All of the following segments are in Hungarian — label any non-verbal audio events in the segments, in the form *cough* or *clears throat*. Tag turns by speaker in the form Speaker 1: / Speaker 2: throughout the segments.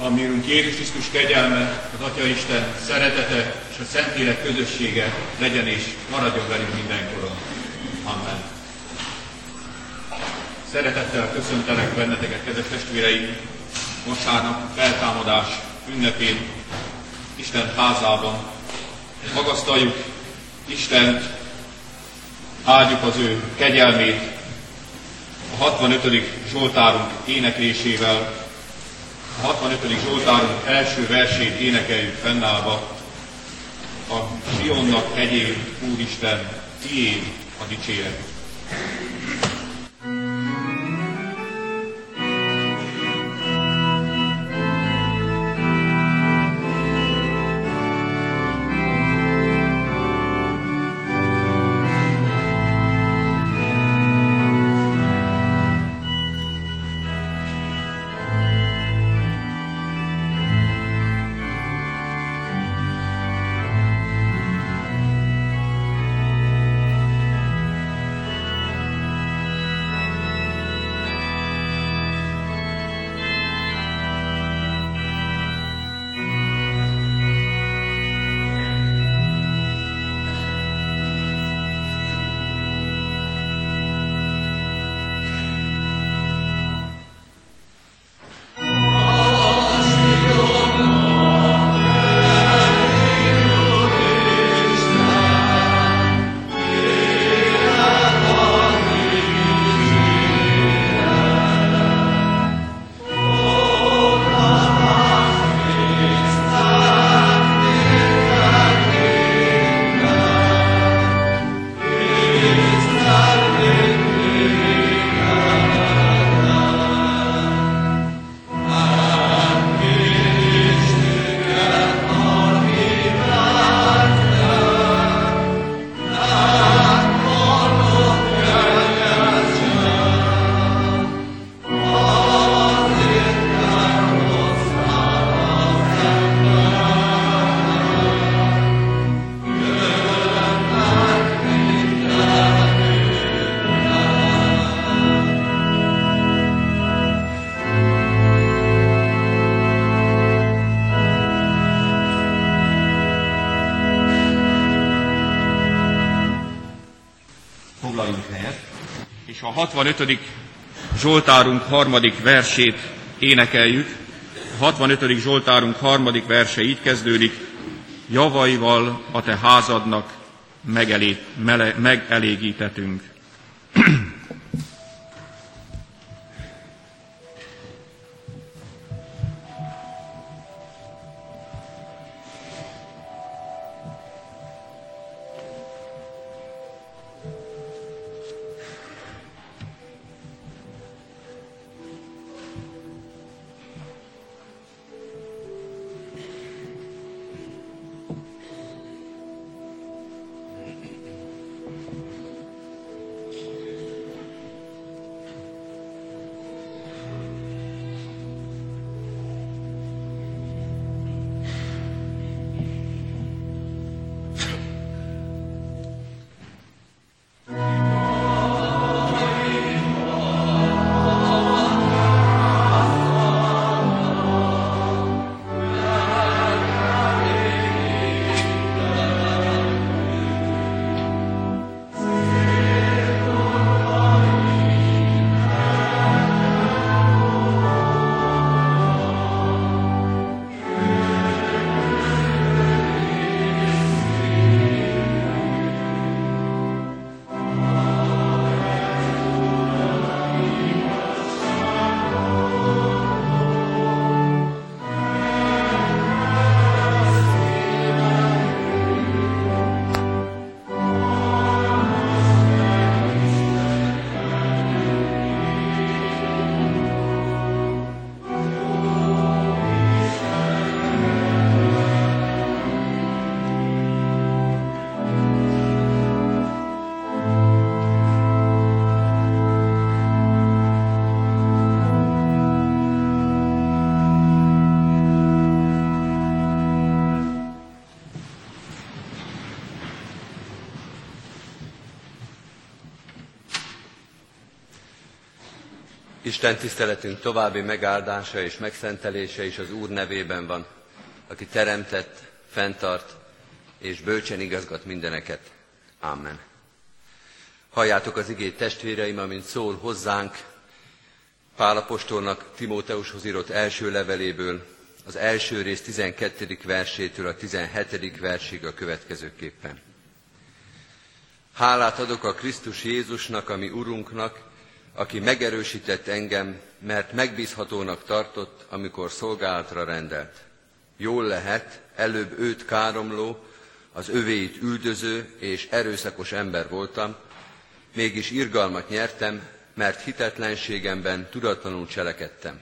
Speaker 1: ami Úrunk Jézus Krisztus kegyelme, az Atya Isten szeretete és a Szentlélek közössége legyen és maradjon velünk mindenkoron. Amen. Szeretettel köszöntelek benneteket, kedves testvéreim, vasárnap feltámadás ünnepén, Isten házában. Magasztaljuk Istent, áldjuk az ő kegyelmét, a 65. Zsoltárunk éneklésével, a 65. Zsoltárunk első versét énekeljük fennállva, a Sionnak hegyén, Úristen, tiéd a dicséret. 65. Zsoltárunk harmadik versét énekeljük. A 65. Zsoltárunk harmadik verse így kezdődik. Javaival a te házadnak megelé, mele, megelégítetünk.
Speaker 2: Isten tiszteletünk további megáldása és megszentelése is az Úr nevében van, aki teremtett, fenntart és bölcsen igazgat mindeneket. Amen. Halljátok az igét testvéreim, amint szól hozzánk Pálapostolnak Timóteushoz írott első leveléből, az első rész 12. versétől a 17. versig a következőképpen. Hálát adok a Krisztus Jézusnak, ami Urunknak, aki megerősített engem, mert megbízhatónak tartott, amikor szolgálatra rendelt. Jól lehet, előbb őt káromló, az övéit üldöző és erőszakos ember voltam, mégis irgalmat nyertem, mert hitetlenségemben tudatlanul cselekedtem.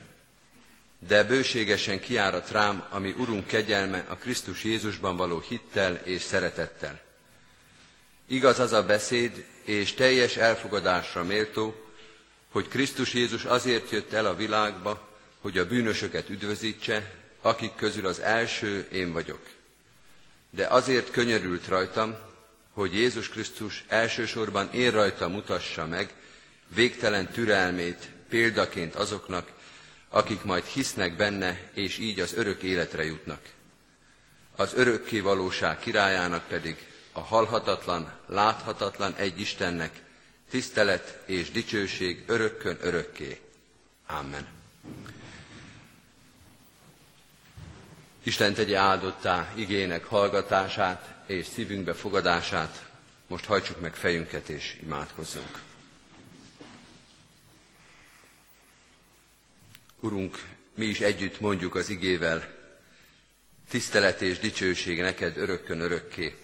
Speaker 2: De bőségesen kiárat rám, ami Urunk kegyelme a Krisztus Jézusban való hittel és szeretettel. Igaz az a beszéd, és teljes elfogadásra méltó, hogy Krisztus Jézus azért jött el a világba, hogy a bűnösöket üdvözítse, akik közül az első én vagyok. De azért könyörült rajtam, hogy Jézus Krisztus elsősorban én rajta mutassa meg végtelen türelmét példaként azoknak, akik majd hisznek benne, és így az örök életre jutnak. Az örökké valóság királyának pedig a halhatatlan, láthatatlan egy Istennek tisztelet és dicsőség örökkön örökké. Amen. Isten tegye áldottá igének hallgatását és szívünkbe fogadását. Most hajtsuk meg fejünket és imádkozzunk. Urunk, mi is együtt mondjuk az igével, tisztelet és dicsőség neked örökkön örökké.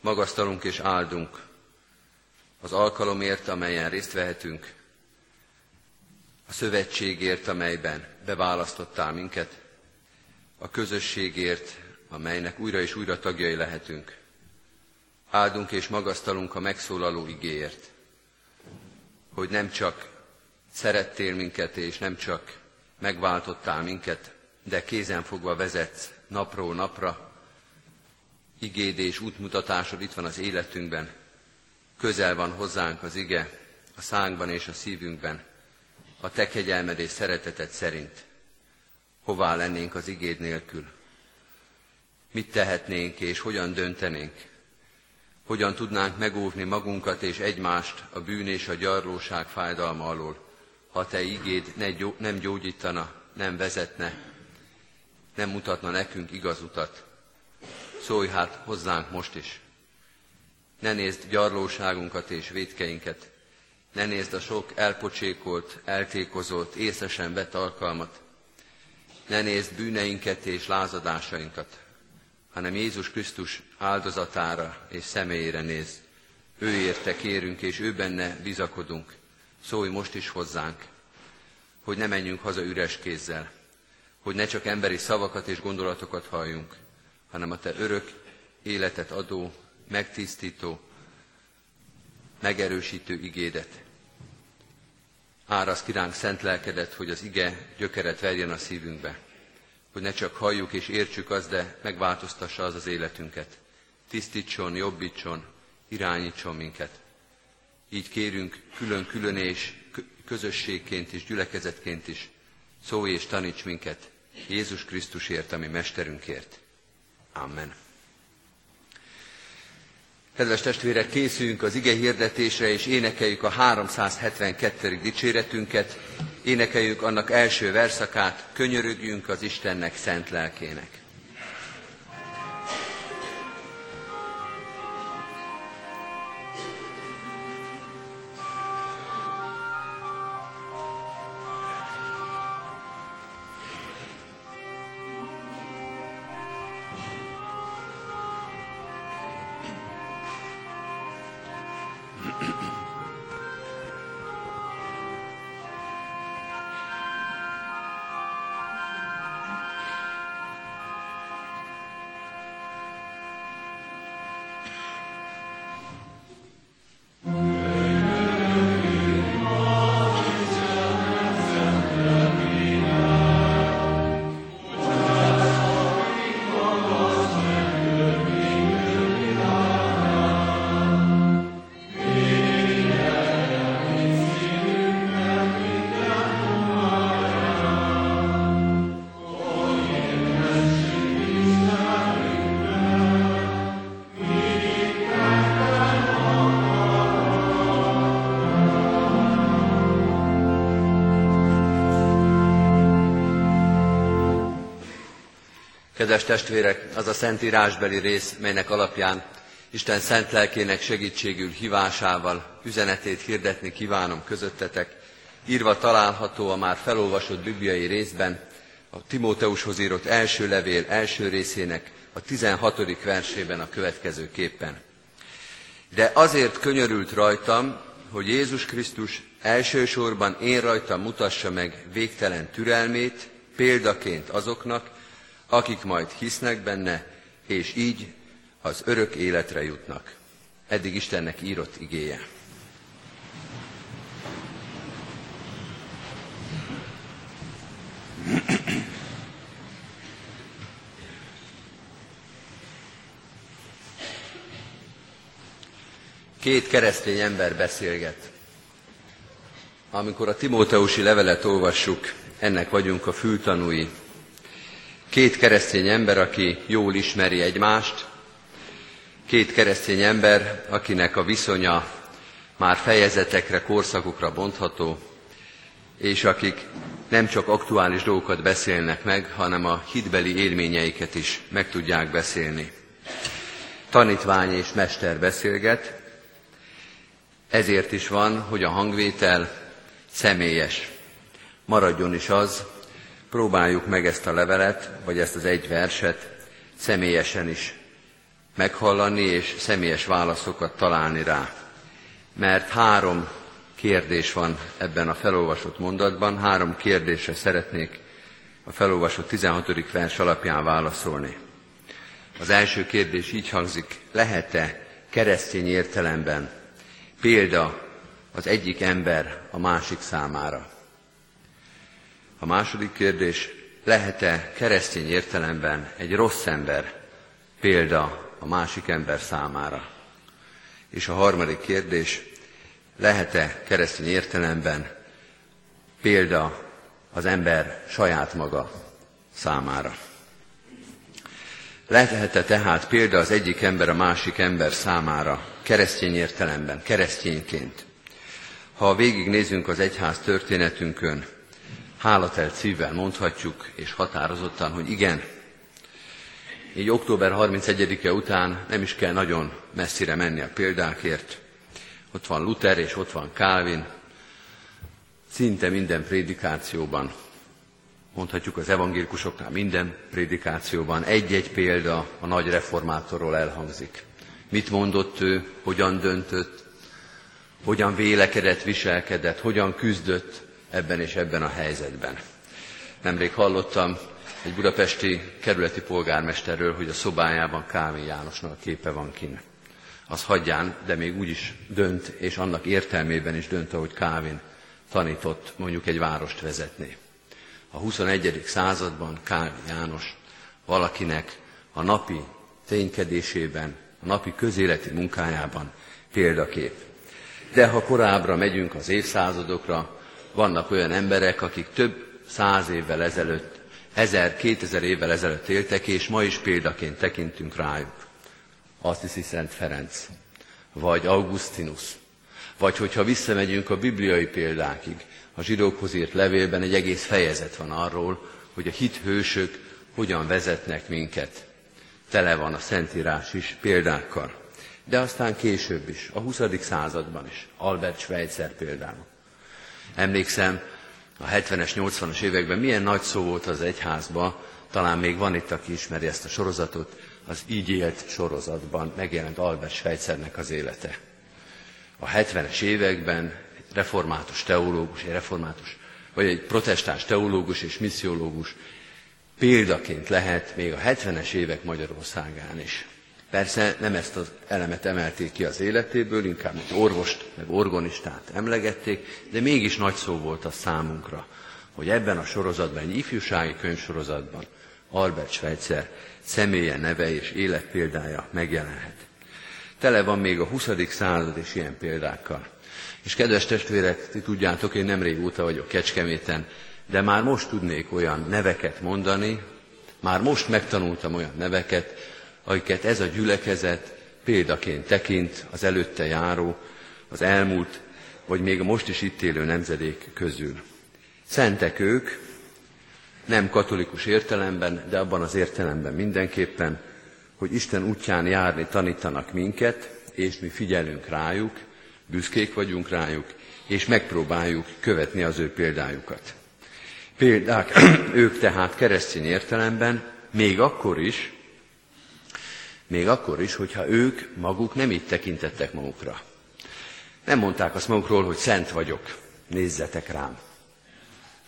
Speaker 2: Magasztalunk és áldunk az alkalomért, amelyen részt vehetünk, a szövetségért, amelyben beválasztottál minket, a közösségért, amelynek újra és újra tagjai lehetünk. Áldunk és magasztalunk a megszólaló igéért, hogy nem csak szerettél minket, és nem csak megváltottál minket, de kézen fogva vezetsz napról napra, igéd és útmutatásod itt van az életünkben, közel van hozzánk az ige, a szánkban és a szívünkben, a te kegyelmed és szereteted szerint. Hová lennénk az igéd nélkül? Mit tehetnénk és hogyan döntenénk? Hogyan tudnánk megóvni magunkat és egymást a bűn és a gyarlóság fájdalma alól, ha te igéd nem gyógyítana, nem vezetne, nem mutatna nekünk igaz utat? Szólj hát hozzánk most is. Ne nézd gyarlóságunkat és védkeinket, ne nézd a sok elpocsékolt, eltékozott, észesen vett alkalmat, ne nézd bűneinket és lázadásainkat, hanem Jézus Krisztus áldozatára és személyére néz. Ő érte kérünk, és ő benne bizakodunk. Szólj most is hozzánk, hogy ne menjünk haza üres kézzel, hogy ne csak emberi szavakat és gondolatokat halljunk, hanem a Te örök életet adó, megtisztító, megerősítő igédet. Árasz kiránk szent lelkedet, hogy az ige gyökeret verjen a szívünkbe, hogy ne csak halljuk és értsük azt, de megváltoztassa az az életünket. Tisztítson, jobbítson, irányítson minket. Így kérünk külön-külön és közösségként és gyülekezetként is, szólj és taníts minket Jézus Krisztusért, ami Mesterünkért. Amen. Kedves testvérek, készüljünk az ige hirdetésre, és énekeljük a 372. dicséretünket, énekeljük annak első verszakát, könyörögjünk az Istennek szent lelkének. Kedves testvérek, az a szentírásbeli rész, melynek alapján Isten szent lelkének segítségül hívásával üzenetét hirdetni kívánom közöttetek, írva található a már felolvasott bibliai részben, a Timóteushoz írott első levél első részének a 16. versében a következő képpen. De azért könyörült rajtam, hogy Jézus Krisztus elsősorban én rajtam mutassa meg végtelen türelmét, példaként azoknak, akik majd hisznek benne, és így az örök életre jutnak. Eddig Istennek írott igéje. Két keresztény ember beszélget. Amikor a Timóteusi levelet olvassuk, ennek vagyunk a fültanúi. Két keresztény ember, aki jól ismeri egymást, két keresztény ember, akinek a viszonya már fejezetekre, korszakokra bontható, és akik nem csak aktuális dolgokat beszélnek meg, hanem a hitbeli élményeiket is meg tudják beszélni. Tanítvány és mester beszélget, ezért is van, hogy a hangvétel személyes. Maradjon is az, próbáljuk meg ezt a levelet, vagy ezt az egy verset személyesen is meghallani, és személyes válaszokat találni rá. Mert három kérdés van ebben a felolvasott mondatban, három kérdésre szeretnék a felolvasott 16. vers alapján válaszolni. Az első kérdés így hangzik, lehet-e keresztény értelemben példa az egyik ember a másik számára? A második kérdés, lehet-e keresztény értelemben egy rossz ember példa a másik ember számára? És a harmadik kérdés, lehet-e keresztény értelemben példa az ember saját maga számára? Lehet-e tehát példa az egyik ember a másik ember számára, keresztény értelemben, keresztényként? Ha végignézünk az egyház történetünkön, hálatelt szívvel mondhatjuk, és határozottan, hogy igen, így október 31-e után nem is kell nagyon messzire menni a példákért. Ott van Luther és ott van Calvin. Szinte minden prédikációban, mondhatjuk az evangélikusoknál minden prédikációban egy-egy példa a nagy reformátorról elhangzik. Mit mondott ő, hogyan döntött, hogyan vélekedett, viselkedett, hogyan küzdött ebben és ebben a helyzetben. Nemrég hallottam egy budapesti kerületi polgármesterről, hogy a szobájában Kávé Jánosnak a képe van kin. Az hagyján, de még úgy is dönt, és annak értelmében is dönt, ahogy Kávin tanított mondjuk egy várost vezetni. A 21. században Kávé János valakinek a napi ténykedésében, a napi közéleti munkájában példakép. De ha korábbra megyünk az évszázadokra, vannak olyan emberek, akik több száz évvel ezelőtt, ezer, kétezer évvel ezelőtt éltek, és ma is példaként tekintünk rájuk. Azt hiszi Szent Ferenc, vagy Augustinus, vagy hogyha visszamegyünk a bibliai példákig, a zsidókhoz írt levélben egy egész fejezet van arról, hogy a hithősök hogyan vezetnek minket. Tele van a Szentírás is példákkal. De aztán később is, a 20. században is, Albert Schweitzer például. Emlékszem, a 70-es, 80-as években milyen nagy szó volt az egyházban, talán még van itt, aki ismeri ezt a sorozatot, az így élt sorozatban megjelent Albert Schweitzernek az élete. A 70-es években református teológus, egy református, vagy egy protestáns teológus és missziológus példaként lehet még a 70-es évek Magyarországán is. Persze nem ezt az elemet emelték ki az életéből, inkább egy orvost, meg orgonistát emlegették, de mégis nagy szó volt a számunkra, hogy ebben a sorozatban, egy ifjúsági könyvsorozatban Albert Schweitzer személye neve és életpéldája megjelenhet. Tele van még a 20. század és ilyen példákkal. És kedves testvérek, ti tudjátok, én nem régóta vagyok Kecskeméten, de már most tudnék olyan neveket mondani, már most megtanultam olyan neveket, akiket ez a gyülekezet példaként tekint az előtte járó, az elmúlt, vagy még most is itt élő nemzedék közül. Szentek ők, nem katolikus értelemben, de abban az értelemben mindenképpen, hogy Isten útján járni tanítanak minket, és mi figyelünk rájuk, büszkék vagyunk rájuk, és megpróbáljuk követni az ő példájukat. Példák *clears throat* ők tehát keresztény értelemben, még akkor is, még akkor is, hogyha ők maguk nem így tekintettek magukra. Nem mondták azt magukról, hogy szent vagyok, nézzetek rám.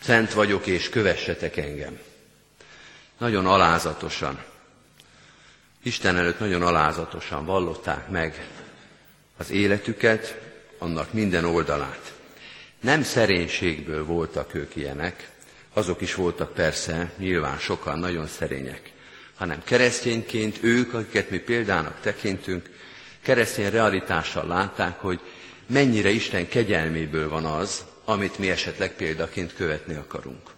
Speaker 2: Szent vagyok, és kövessetek engem. Nagyon alázatosan, Isten előtt nagyon alázatosan vallották meg az életüket, annak minden oldalát. Nem szerénységből voltak ők ilyenek, azok is voltak persze, nyilván sokan nagyon szerények, hanem keresztényként ők, akiket mi példának tekintünk, keresztény realitással látták, hogy mennyire Isten kegyelméből van az, amit mi esetleg példaként követni akarunk.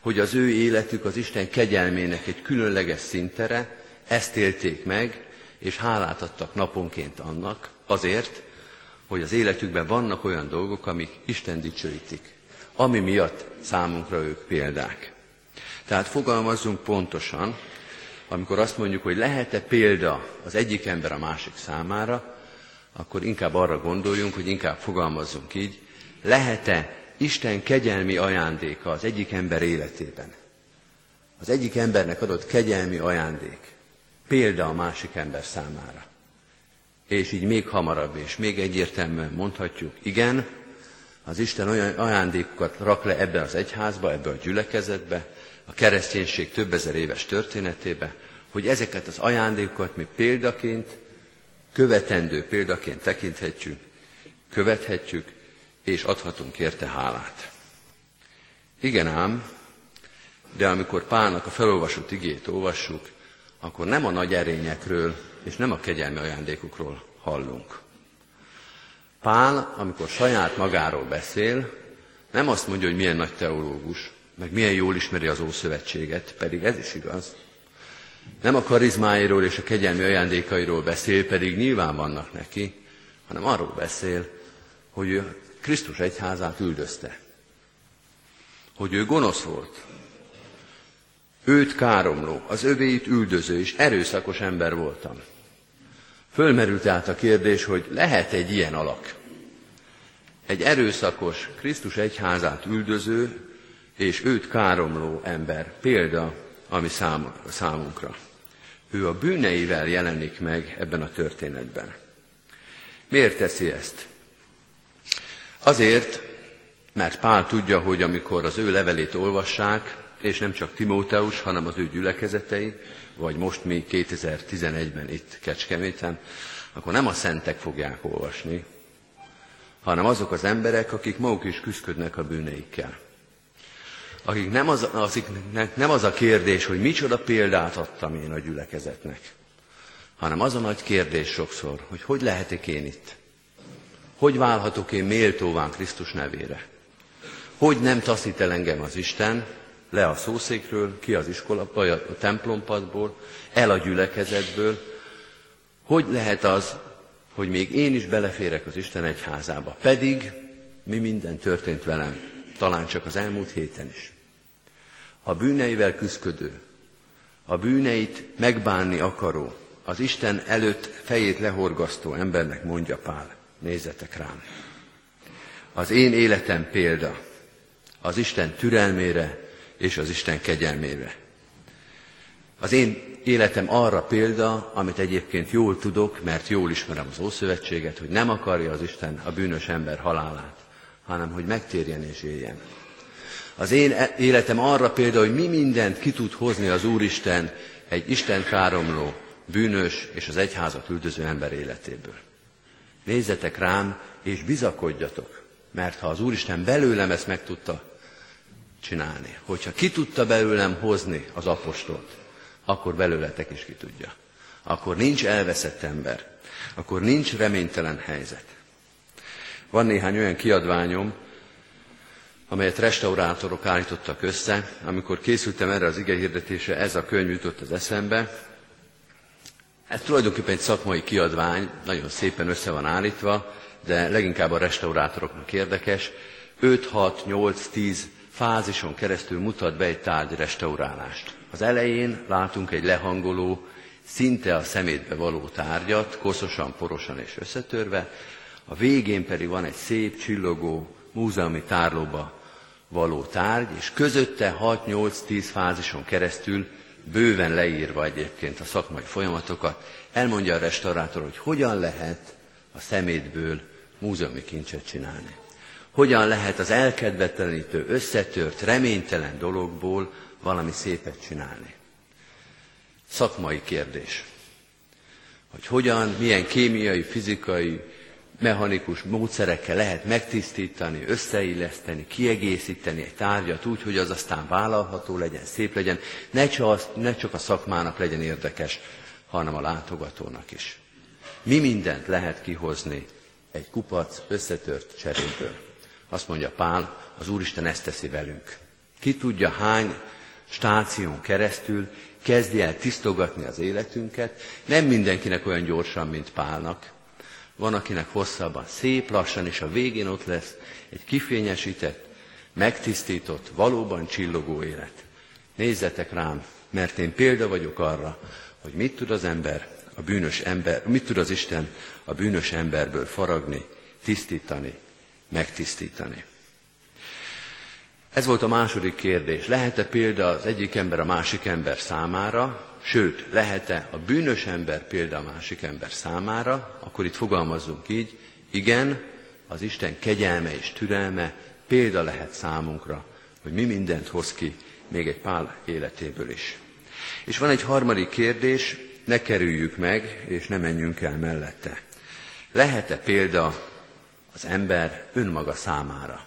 Speaker 2: Hogy az ő életük az Isten kegyelmének egy különleges szintere, ezt élték meg, és hálát adtak naponként annak, azért, hogy az életükben vannak olyan dolgok, amik Isten dicsőítik, ami miatt számunkra ők példák. Tehát fogalmazzunk pontosan, amikor azt mondjuk, hogy lehet-e példa az egyik ember a másik számára, akkor inkább arra gondoljunk, hogy inkább fogalmazzunk így, lehet-e Isten kegyelmi ajándéka az egyik ember életében? Az egyik embernek adott kegyelmi ajándék példa a másik ember számára. És így még hamarabb és még egyértelműen mondhatjuk, igen, az Isten olyan ajándékokat rak le ebbe az egyházba, ebbe a gyülekezetbe, a kereszténység több ezer éves történetébe, hogy ezeket az ajándékokat mi példaként, követendő példaként tekinthetjük, követhetjük, és adhatunk érte hálát. Igen ám, de amikor Pálnak a felolvasott igét olvassuk, akkor nem a nagy erényekről és nem a kegyelmi ajándékokról hallunk. Pál, amikor saját magáról beszél, nem azt mondja, hogy milyen nagy teológus, meg milyen jól ismeri az Ószövetséget, pedig ez is igaz. Nem a karizmáiról és a kegyelmi ajándékairól beszél, pedig nyilván vannak neki, hanem arról beszél, hogy ő Krisztus egyházát üldözte. Hogy ő gonosz volt, őt káromló, az övéit üldöző és erőszakos ember voltam. Fölmerült át a kérdés, hogy lehet egy ilyen alak. Egy erőszakos, Krisztus egyházát üldöző és őt káromló ember példa, ami szám, számunkra. Ő a bűneivel jelenik meg ebben a történetben. Miért teszi ezt? Azért, mert Pál tudja, hogy amikor az ő levelét olvassák, és nem csak Timóteus, hanem az ő gyülekezetei, vagy most mi 2011-ben itt Kecskeméten, akkor nem a szentek fogják olvasni, hanem azok az emberek, akik maguk is küzdködnek a bűneikkel. Akik nem az, akiknek nem az a kérdés, hogy micsoda példát adtam én a gyülekezetnek, hanem az a nagy kérdés sokszor, hogy hogy lehetek én itt? Hogy válhatok én méltóván Krisztus nevére? Hogy nem taszít el engem az Isten, le a szószékről, ki az iskola, vagy a templompadból, el a gyülekezetből. Hogy lehet az, hogy még én is beleférek az Isten egyházába? Pedig mi minden történt velem, talán csak az elmúlt héten is. A bűneivel küzdködő, a bűneit megbánni akaró, az Isten előtt fejét lehorgasztó embernek mondja Pál, nézzetek rám. Az én életem példa az Isten türelmére és az Isten kegyelmére. Az én életem arra példa, amit egyébként jól tudok, mert jól ismerem az Ószövetséget, hogy nem akarja az Isten a bűnös ember halálát, hanem hogy megtérjen és éljen. Az én e- életem arra példa, hogy mi mindent ki tud hozni az Úristen egy Isten káromló, bűnös és az egyházat üldöző ember életéből. Nézzetek rám, és bizakodjatok, mert ha az Úristen belőlem ezt meg tudta csinálni. Hogyha ki tudta belőlem hozni az apostolt, akkor belőletek is ki tudja. Akkor nincs elveszett ember. Akkor nincs reménytelen helyzet. Van néhány olyan kiadványom, amelyet restaurátorok állítottak össze. Amikor készültem erre az ige hirdetése, ez a könyv jutott az eszembe. Ez tulajdonképpen egy szakmai kiadvány, nagyon szépen össze van állítva, de leginkább a restaurátoroknak érdekes. 5, 6, 8, 10 fázison keresztül mutat be egy tárgy restaurálást. Az elején látunk egy lehangoló, szinte a szemétbe való tárgyat, koszosan, porosan és összetörve, a végén pedig van egy szép, csillogó, múzeumi tárlóba való tárgy, és közötte 6-8-10 fázison keresztül, bőven leírva egyébként a szakmai folyamatokat, elmondja a restaurátor, hogy hogyan lehet a szemétből múzeumi kincset csinálni. Hogyan lehet az elkedvetlenítő, összetört, reménytelen dologból valami szépet csinálni. Szakmai kérdés. Hogy hogyan, milyen kémiai, fizikai, mechanikus módszerekkel lehet megtisztítani, összeilleszteni, kiegészíteni egy tárgyat úgy, hogy az aztán vállalható legyen, szép legyen, ne csak, ne csak a szakmának legyen érdekes, hanem a látogatónak is. Mi mindent lehet kihozni egy kupac összetört cseréből. Azt mondja Pál, az Úristen ezt teszi velünk. Ki tudja hány stáción keresztül kezdi el tisztogatni az életünket, nem mindenkinek olyan gyorsan, mint Pálnak, van, akinek hosszabban, szép lassan, és a végén ott lesz egy kifényesített, megtisztított, valóban csillogó élet. Nézzetek rám, mert én példa vagyok arra, hogy mit tud az ember, a bűnös ember, mit tud az Isten a bűnös emberből faragni, tisztítani, megtisztítani. Ez volt a második kérdés. Lehet-e példa az egyik ember a másik ember számára? Sőt, lehet-e a bűnös ember példa a másik ember számára? Akkor itt fogalmazzunk így, igen, az Isten kegyelme és türelme példa lehet számunkra, hogy mi mindent hoz ki még egy pál életéből is. És van egy harmadik kérdés, ne kerüljük meg, és ne menjünk el mellette. Lehet-e példa az ember önmaga számára?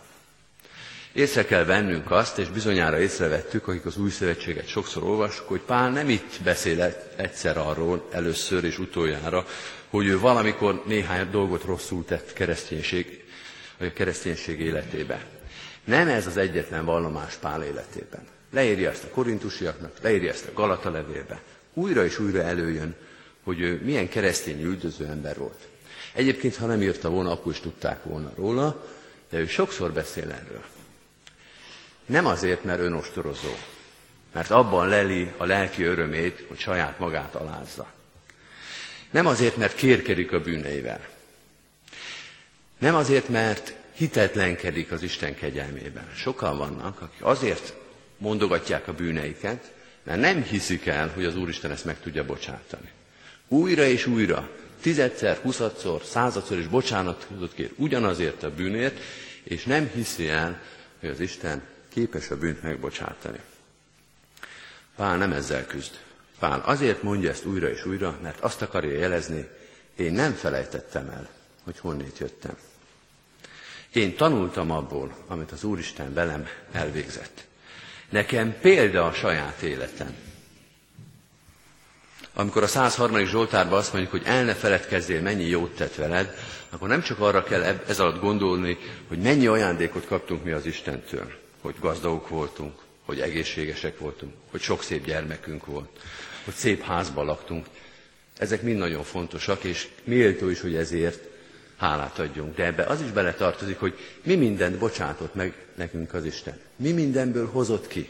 Speaker 2: Észre kell vennünk azt, és bizonyára észrevettük, akik az új szövetséget sokszor olvasjuk, hogy Pál nem itt beszél egyszer arról, először és utoljára, hogy ő valamikor néhány dolgot rosszul tett kereszténység, a kereszténység életébe. Nem ez az egyetlen vallomás Pál életében. Leírja ezt a korintusiaknak, leírja ezt a Galata levélbe. Újra és újra előjön, hogy ő milyen keresztény üldöző ember volt. Egyébként, ha nem írta volna, akkor is tudták volna róla, de ő sokszor beszél erről. Nem azért, mert önostorozó, mert abban leli a lelki örömét, hogy saját magát alázza. Nem azért, mert kérkedik a bűneivel. Nem azért, mert hitetlenkedik az Isten kegyelmében. Sokan vannak, akik azért mondogatják a bűneiket, mert nem hiszik el, hogy az Úristen ezt meg tudja bocsátani. Újra és újra, tizedszer, huszadszor, századszor is bocsánatot kér ugyanazért a bűnért, és nem hiszi el, hogy az Isten képes a bűnt megbocsátani. Pál nem ezzel küzd. Pál azért mondja ezt újra és újra, mert azt akarja jelezni, én nem felejtettem el, hogy honnét jöttem. Én tanultam abból, amit az Úristen velem elvégzett. Nekem példa a saját életem. Amikor a 103. Zsoltárban azt mondjuk, hogy el ne feledkezzél, mennyi jót tett veled, akkor nem csak arra kell ez alatt gondolni, hogy mennyi ajándékot kaptunk mi az Istentől, hogy gazdagok voltunk, hogy egészségesek voltunk, hogy sok szép gyermekünk volt, hogy szép házban laktunk. Ezek mind nagyon fontosak, és méltó is, hogy ezért hálát adjunk. De ebbe az is beletartozik, hogy mi mindent bocsátott meg nekünk az Isten. Mi mindenből hozott ki.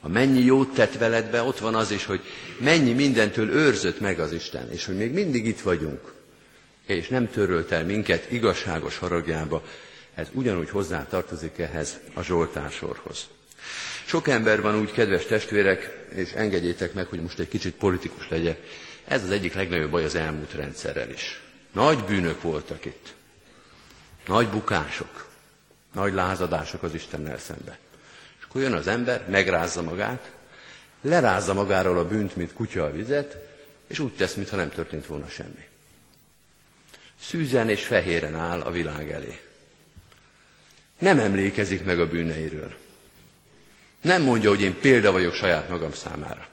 Speaker 2: A mennyi jót tett veled be, ott van az is, hogy mennyi mindentől őrzött meg az Isten, és hogy még mindig itt vagyunk, és nem törölt el minket igazságos haragjába, ez ugyanúgy hozzá tartozik ehhez a Zsoltársorhoz. Sok ember van úgy, kedves testvérek, és engedjétek meg, hogy most egy kicsit politikus legyek, ez az egyik legnagyobb baj az elmúlt rendszerrel is. Nagy bűnök voltak itt. Nagy bukások. Nagy lázadások az Istennel szembe. És akkor jön az ember, megrázza magát, lerázza magáról a bűnt, mint kutya a vizet, és úgy tesz, mintha nem történt volna semmi. Szűzen és fehéren áll a világ elé. Nem emlékezik meg a bűneiről. Nem mondja, hogy én példa vagyok saját magam számára,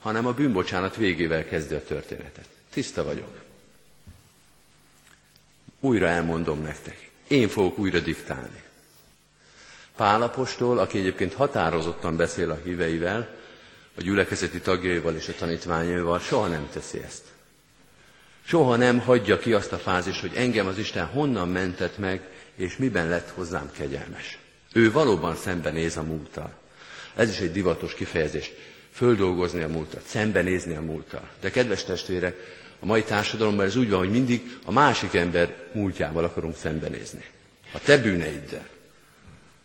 Speaker 2: hanem a bűnbocsánat végével kezdi a történetet. Tiszta vagyok. Újra elmondom nektek. Én fogok újra diktálni. Pálapostól, aki egyébként határozottan beszél a híveivel, a gyülekezeti tagjaival és a tanítványaival, soha nem teszi ezt. Soha nem hagyja ki azt a fázist, hogy engem az Isten honnan mentett meg, és miben lett hozzám kegyelmes. Ő valóban szembenéz a múlttal. Ez is egy divatos kifejezés. Földolgozni a múltat, szembenézni a múlttal. De kedves testvérek, a mai társadalomban ez úgy van, hogy mindig a másik ember múltjával akarunk szembenézni. A te bűneiddel.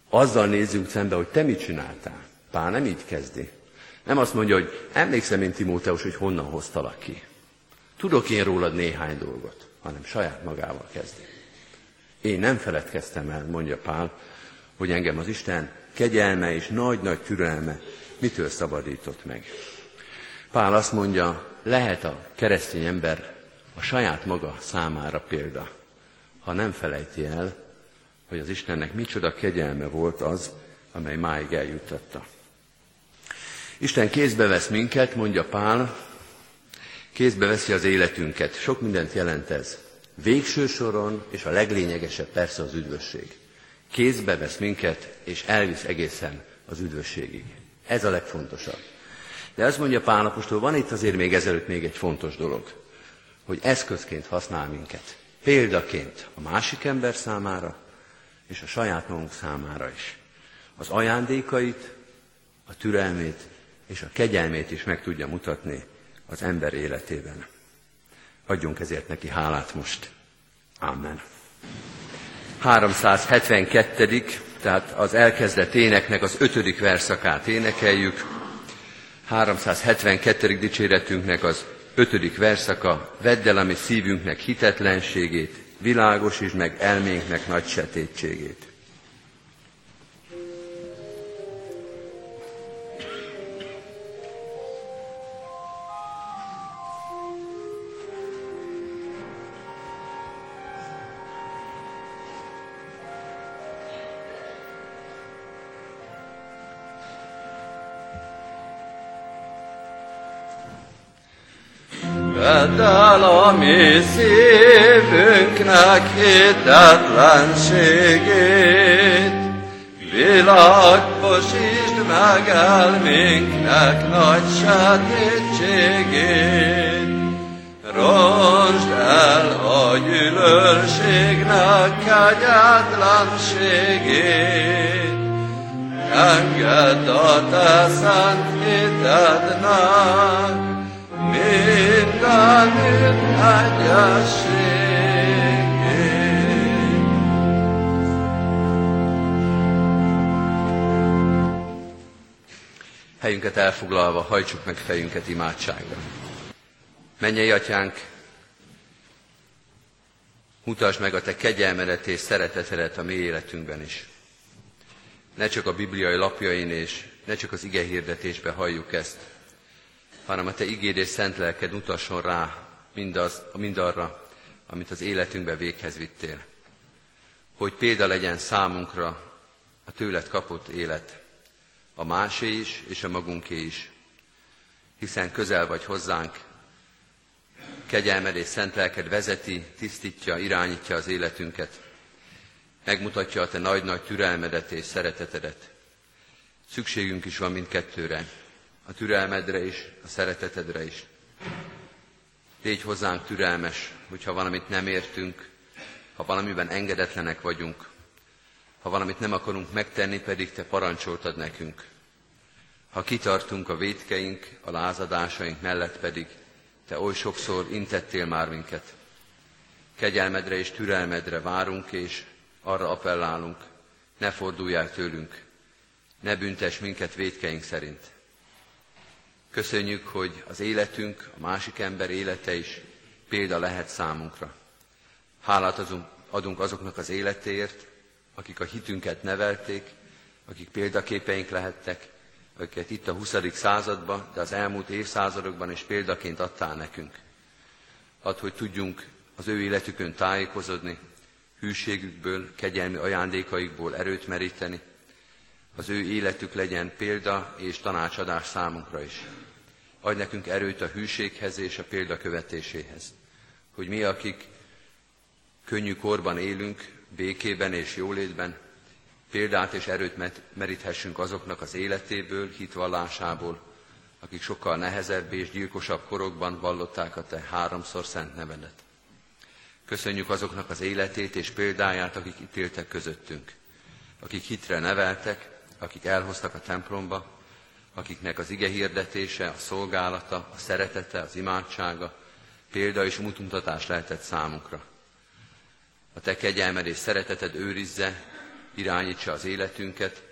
Speaker 2: Azzal nézzünk szembe, hogy te mit csináltál. Pál nem így kezdi. Nem azt mondja, hogy emlékszem én Timóteus, hogy honnan hoztalak ki. Tudok én rólad néhány dolgot, hanem saját magával kezdi. Én nem feledkeztem el, mondja Pál, hogy engem az Isten kegyelme és nagy-nagy türelme mitől szabadított meg. Pál azt mondja, lehet a keresztény ember a saját maga számára példa, ha nem felejti el, hogy az Istennek micsoda kegyelme volt az, amely máig eljuttatta. Isten kézbe vesz minket, mondja Pál, kézbe veszi az életünket. Sok mindent jelent ez. Végső soron, és a leglényegesebb persze az üdvösség. Kézbe vesz minket, és elvisz egészen az üdvösségig. Ez a legfontosabb. De azt mondja Pálapostól, van itt azért még ezelőtt még egy fontos dolog, hogy eszközként használ minket. Példaként a másik ember számára, és a saját magunk számára is. Az ajándékait, a türelmét és a kegyelmét is meg tudja mutatni az ember életében. Adjunk ezért neki hálát most. Amen. 372. tehát az elkezdett éneknek az ötödik verszakát énekeljük. 372. dicséretünknek az ötödik verszaka, vedd el a mi szívünknek hitetlenségét, világosítsd meg elménknek nagy setétségét.
Speaker 3: Vedd el a mi szívünknek hitetlenségét, világosítsd meg elménknek nagy sátétségét. Ronsd el a gyűlölségnek kegyetlenségét, engedd a te szent hitednek, mindenütt egyességét.
Speaker 2: Helyünket elfoglalva, hajtsuk meg fejünket imádságra. Mennyei atyánk, mutasd meg a te kegyelmedet és szeretetedet a mi életünkben is. Ne csak a bibliai lapjain és ne csak az ige hirdetésbe halljuk ezt, hanem a Te igéd és szent lelked mutasson rá mindaz, mindarra, amit az életünkbe véghez vittél. Hogy példa legyen számunkra a tőled kapott élet, a másé is és a magunké is, hiszen közel vagy hozzánk, kegyelmed és szent lelked vezeti, tisztítja, irányítja az életünket, megmutatja a te nagy-nagy türelmedet és szeretetedet. Szükségünk is van mindkettőre, a türelmedre is, a szeretetedre is. Légy hozzánk türelmes, hogyha valamit nem értünk, ha valamiben engedetlenek vagyunk, ha valamit nem akarunk megtenni, pedig Te parancsoltad nekünk. Ha kitartunk a védkeink, a lázadásaink mellett pedig, Te oly sokszor intettél már minket. Kegyelmedre és türelmedre várunk, és arra appellálunk, ne fordulj el tőlünk, ne büntes minket védkeink szerint. Köszönjük, hogy az életünk, a másik ember élete is példa lehet számunkra. Hálát adunk azoknak az életéért, akik a hitünket nevelték, akik példaképeink lehettek, akiket itt a 20. században, de az elmúlt évszázadokban is példaként adtál nekünk. Add, hogy tudjunk az ő életükön tájékozódni, hűségükből, kegyelmi ajándékaikból erőt meríteni, az ő életük legyen példa és tanácsadás számunkra is. Adj nekünk erőt a hűséghez és a példakövetéséhez, hogy mi, akik könnyű korban élünk, békében és jólétben, példát és erőt meríthessünk azoknak az életéből, hitvallásából, akik sokkal nehezebb és gyilkosabb korokban vallották a Te háromszor szent nevedet. Köszönjük azoknak az életét és példáját, akik itt éltek közöttünk. akik hitre neveltek, akik elhoztak a templomba, akiknek az ige hirdetése, a szolgálata, a szeretete, az imádsága, példa és mutatás lehetett számunkra. A te kegyelmed és szereteted őrizze, irányítsa az életünket,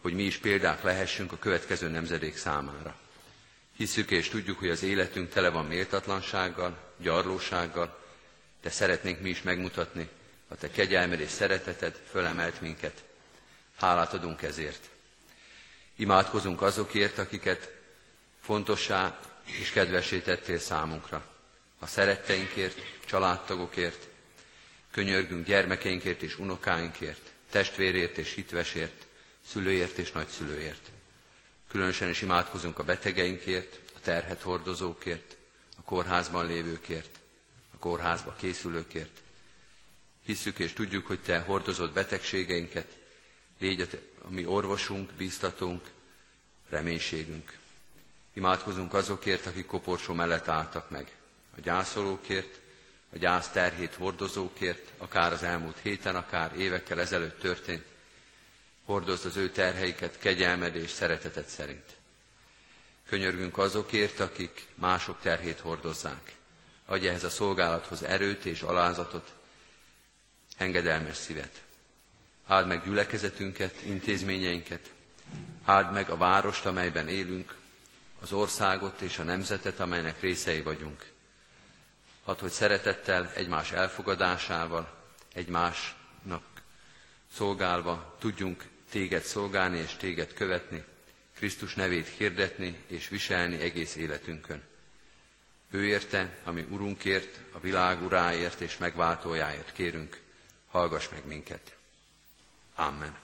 Speaker 2: hogy mi is példák lehessünk a következő nemzedék számára. Hiszük és tudjuk, hogy az életünk tele van méltatlansággal, gyarlósággal, de szeretnénk mi is megmutatni, a te kegyelmed és szereteted fölemelt minket. Hálát adunk ezért. Imádkozunk azokért, akiket fontossá és kedvesé tettél számunkra. A szeretteinkért, családtagokért, könyörgünk gyermekeinkért és unokáinkért, testvérért és hitvesért, szülőért és nagyszülőért. Különösen is imádkozunk a betegeinkért, a terhet hordozókért, a kórházban lévőkért, a kórházba készülőkért. Hisszük és tudjuk, hogy Te hordozott betegségeinket, légy a mi orvosunk, bíztatunk, reménységünk. Imádkozunk azokért, akik koporsó mellett álltak meg, a gyászolókért, a gyász terhét hordozókért, akár az elmúlt héten, akár évekkel ezelőtt történt, hordozd az ő terheiket kegyelmed és szeretetet szerint. Könyörgünk azokért, akik mások terhét hordozzák. Adj ehhez a szolgálathoz erőt és alázatot, engedelmes szívet. Áld meg gyülekezetünket, intézményeinket, áld meg a várost, amelyben élünk, az országot és a nemzetet, amelynek részei vagyunk. Hadd, hogy szeretettel, egymás elfogadásával, egymásnak szolgálva tudjunk téged szolgálni és téged követni, Krisztus nevét hirdetni és viselni egész életünkön. Ő érte, ami Urunkért, a világ uráért és megváltójáért kérünk, hallgass meg minket. Amen.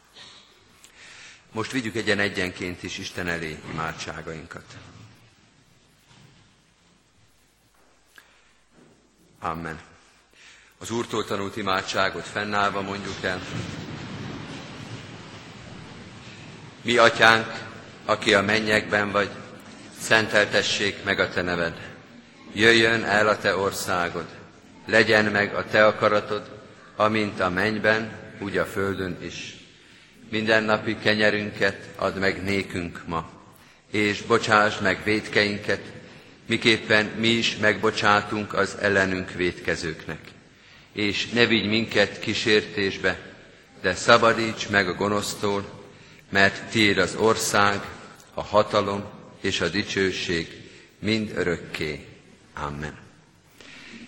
Speaker 2: Most vigyük egyen egyenként is Isten elé imádságainkat. Amen. Az Úrtól tanult imádságot fennállva mondjuk el. Mi atyánk, aki a mennyekben vagy, szenteltessék meg a te neved. Jöjjön el a te országod, legyen meg a te akaratod, amint a mennyben, úgy a földön is. Mindennapi kenyerünket add meg nékünk ma, és bocsáss meg védkeinket, miképpen mi is megbocsátunk az ellenünk védkezőknek. És ne vigy minket kísértésbe, de szabadíts meg a gonosztól, mert tiéd az ország, a hatalom és a dicsőség mind örökké. Amen.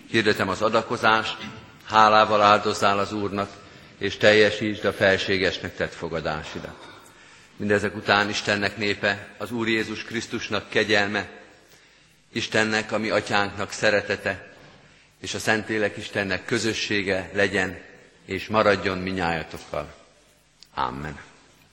Speaker 2: Hirdetem az adakozást, hálával áldozzál az Úrnak, és teljesítsd a felségesnek tett fogadásidat. Mindezek után Istennek népe, az Úr Jézus Krisztusnak kegyelme, Istennek, ami atyánknak szeretete, és a Szentlélek Istennek közössége legyen, és maradjon minnyájatokkal. Amen.